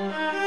Música